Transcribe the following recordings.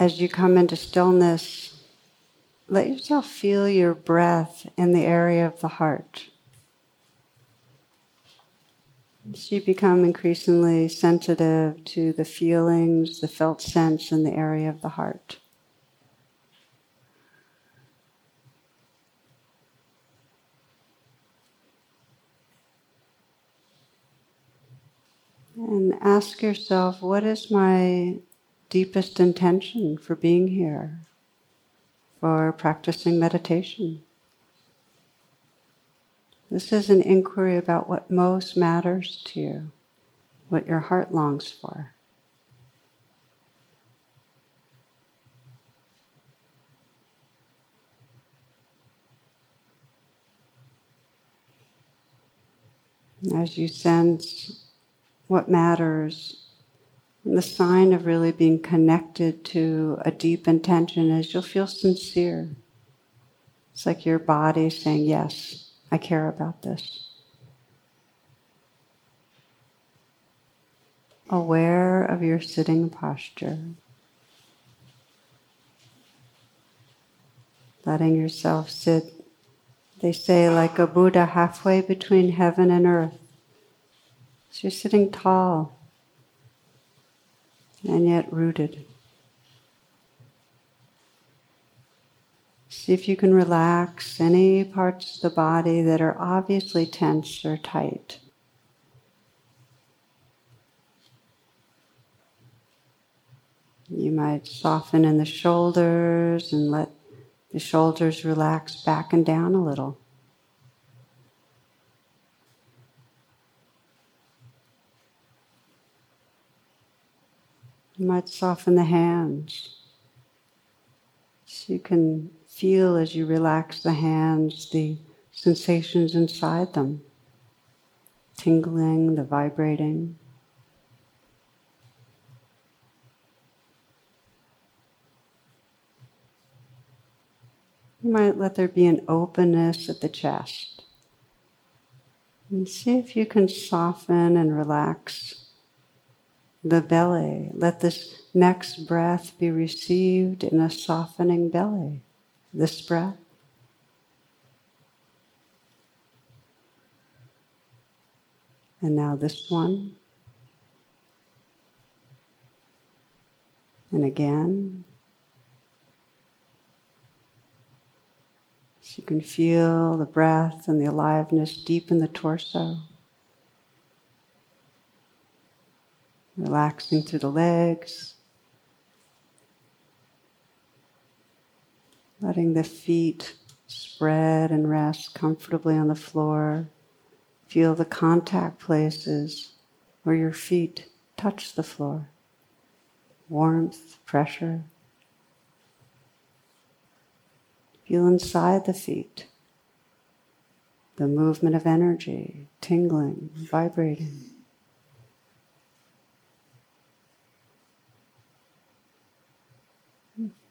as you come into stillness, let yourself feel your breath in the area of the heart. As you become increasingly sensitive to the feelings, the felt sense in the area of the heart. And ask yourself, what is my deepest intention for being here, for practicing meditation. This is an inquiry about what most matters to you, what your heart longs for. As you sense what matters the sign of really being connected to a deep intention is you'll feel sincere. It's like your body saying, Yes, I care about this. Aware of your sitting posture. Letting yourself sit, they say, like a Buddha halfway between heaven and earth. So you're sitting tall and yet rooted. See if you can relax any parts of the body that are obviously tense or tight. You might soften in the shoulders and let the shoulders relax back and down a little. You might soften the hands. So you can feel as you relax the hands the sensations inside them tingling, the vibrating. You might let there be an openness at the chest. And see if you can soften and relax the belly. Let this next breath be received in a softening belly. This breath. And now this one. And again. So you can feel the breath and the aliveness deep in the torso. Relaxing through the legs, letting the feet spread and rest comfortably on the floor. Feel the contact places where your feet touch the floor. Warmth, pressure. Feel inside the feet the movement of energy, tingling, vibrating.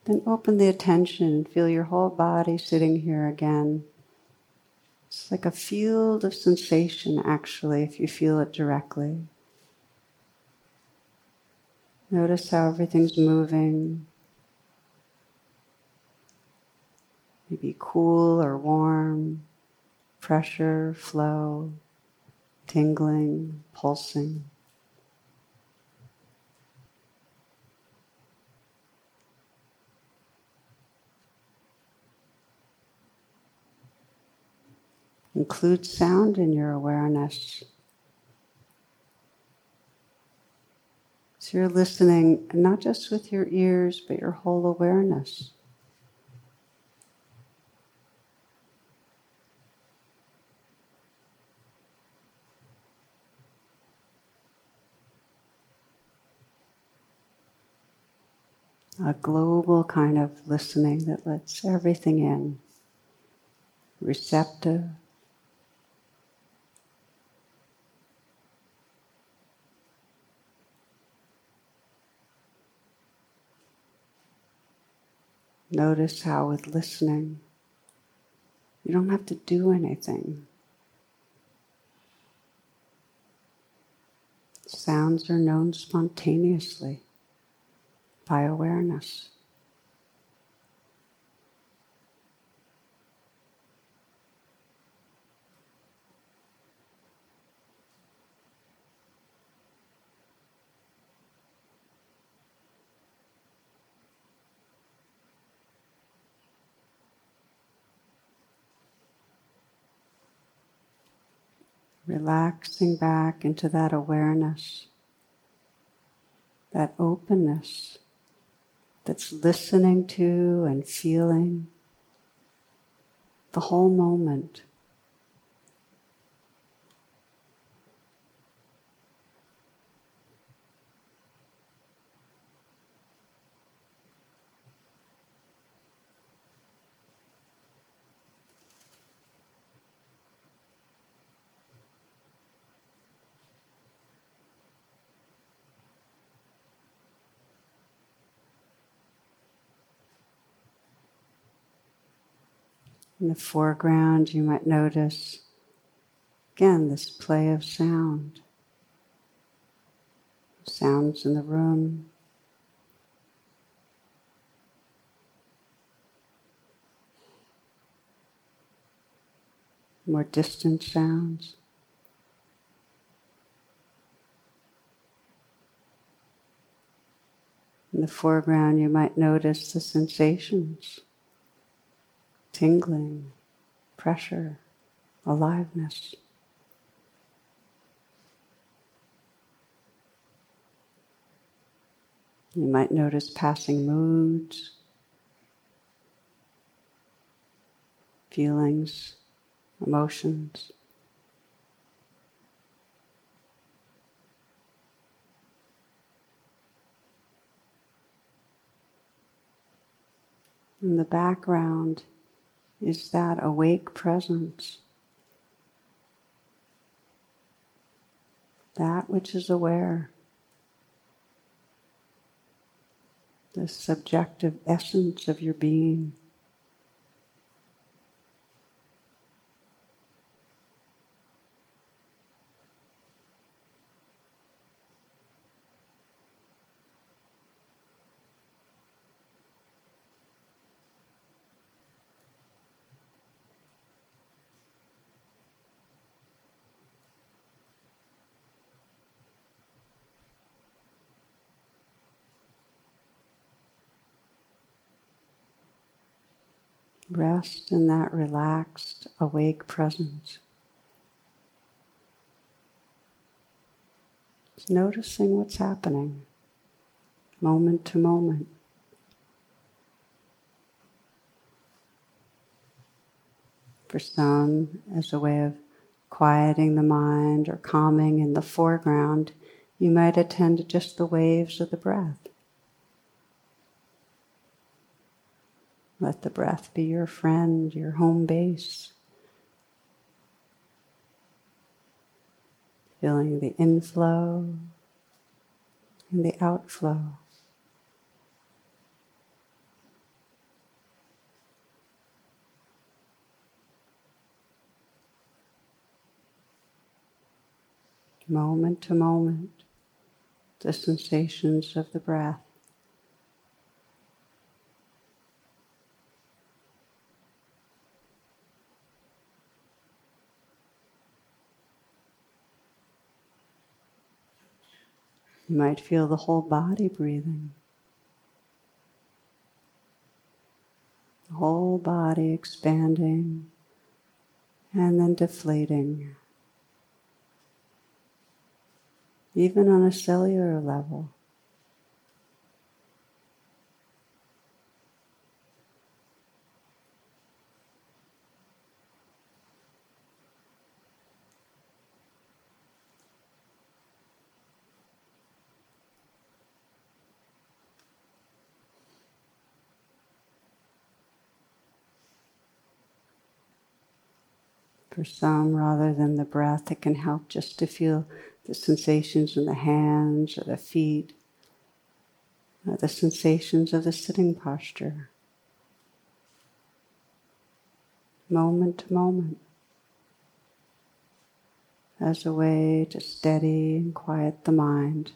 Then open the attention and feel your whole body sitting here again. It's like a field of sensation, actually, if you feel it directly. Notice how everything's moving. Maybe cool or warm, pressure, flow, tingling, pulsing. Include sound in your awareness. So you're listening not just with your ears, but your whole awareness. a global kind of listening that lets everything in receptive, Notice how, with listening, you don't have to do anything. Sounds are known spontaneously by awareness. Relaxing back into that awareness, that openness that's listening to and feeling the whole moment. In the foreground, you might notice again this play of sound. Sounds in the room. More distant sounds. In the foreground, you might notice the sensations tingling, pressure, aliveness. You might notice passing moods, feelings, emotions. In the background, is that awake presence. That which is aware. The subjective essence of your being. Rest in that relaxed, awake presence. Noticing what's happening moment to moment. For some, as a way of quieting the mind or calming in the foreground, you might attend to just the waves of the breath. Let the breath be your friend, your home base. Feeling the inflow and the outflow. Moment to moment, the sensations of the breath. You might feel the whole body breathing. The whole body expanding and then deflating. Even on a cellular level. For some, rather than the breath, it can help just to feel the sensations in the hands or the feet, or the sensations of the sitting posture, moment to moment, as a way to steady and quiet the mind.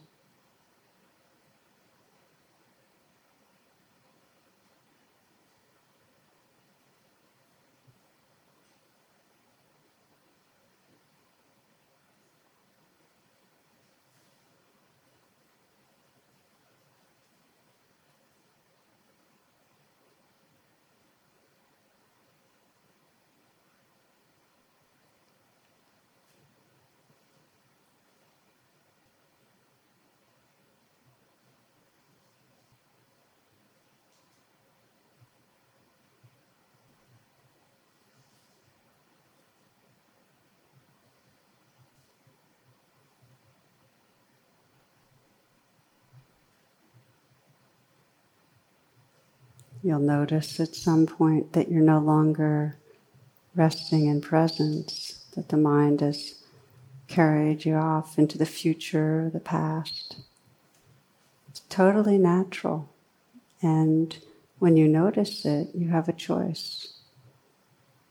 You'll notice at some point that you're no longer resting in presence, that the mind has carried you off into the future, the past. It's totally natural. And when you notice it, you have a choice.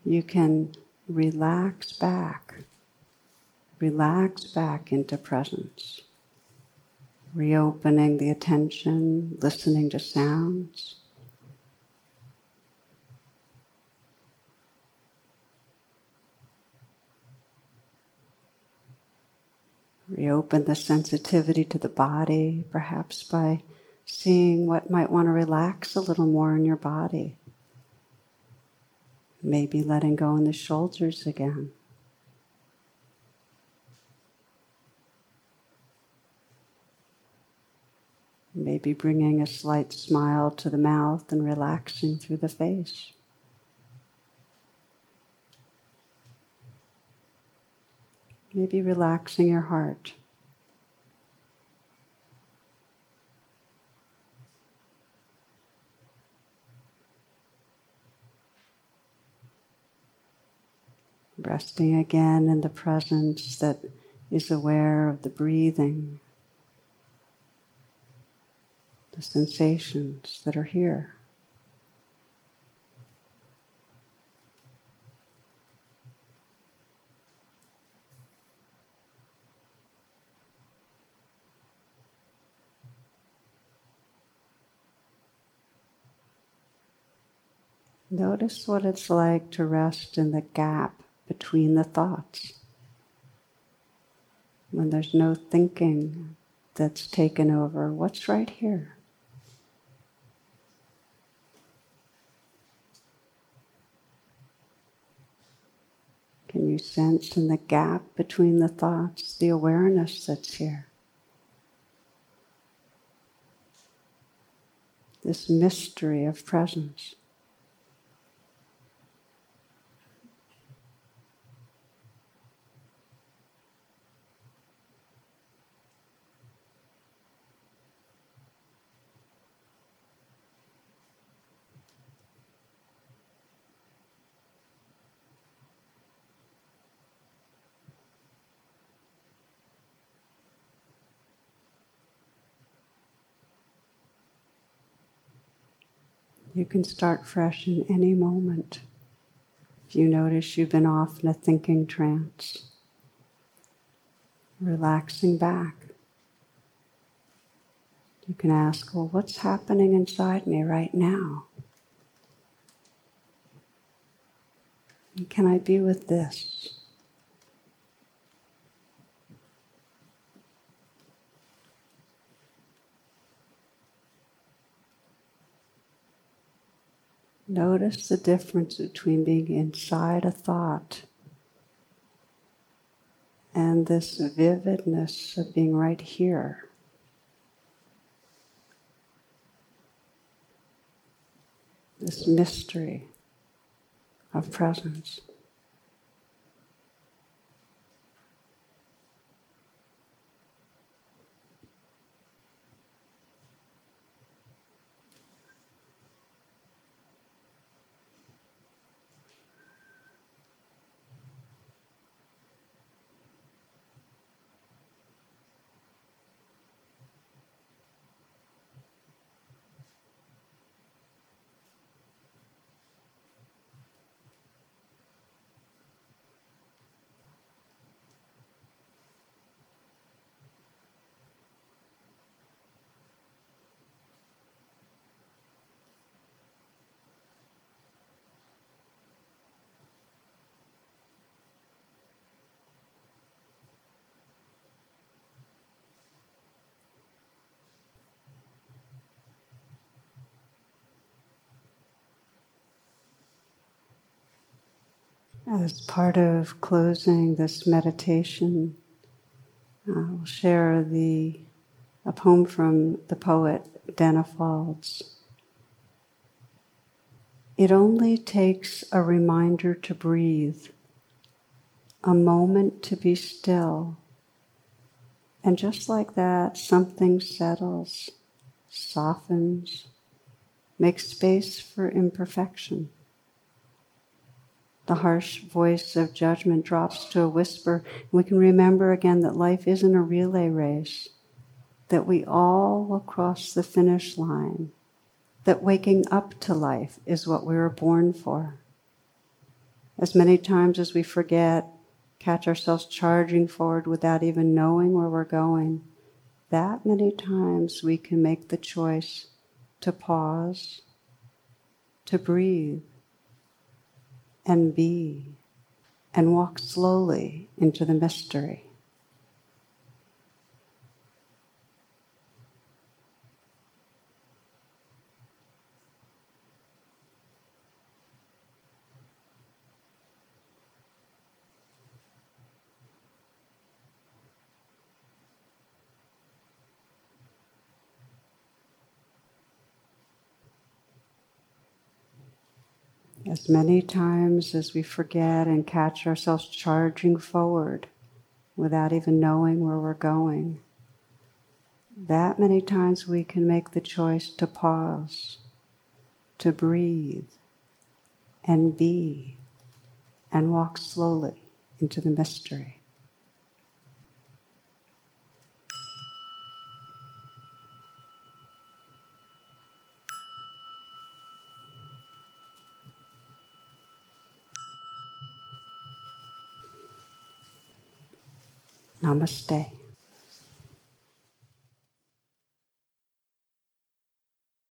You can relax back, relax back into presence, reopening the attention, listening to sounds Reopen the sensitivity to the body, perhaps by seeing what might want to relax a little more in your body. Maybe letting go in the shoulders again. Maybe bringing a slight smile to the mouth and relaxing through the face. Maybe relaxing your heart. Resting again in the presence that is aware of the breathing, the sensations that are here. Notice what it's like to rest in the gap between the thoughts. When there's no thinking that's taken over, what's right here? Can you sense in the gap between the thoughts the awareness that's here? This mystery of presence. You can start fresh in any moment. If you notice you've been off in a thinking trance, relaxing back. You can ask, well, what's happening inside me right now? And can I be with this? Notice the difference between being inside a thought and this vividness of being right here. This mystery of presence. As part of closing this meditation, uh, I'll share the a poem from the poet Danna Faulds. It only takes a reminder to breathe, a moment to be still, and just like that, something settles, softens, makes space for imperfection. The harsh voice of judgment drops to a whisper. We can remember again that life isn't a relay race, that we all will cross the finish line, that waking up to life is what we were born for. As many times as we forget, catch ourselves charging forward without even knowing where we're going, that many times we can make the choice to pause, to breathe, and be and walk slowly into the mystery. As many times as we forget and catch ourselves charging forward without even knowing where we're going, that many times we can make the choice to pause, to breathe, and be, and walk slowly into the mystery. Namaste.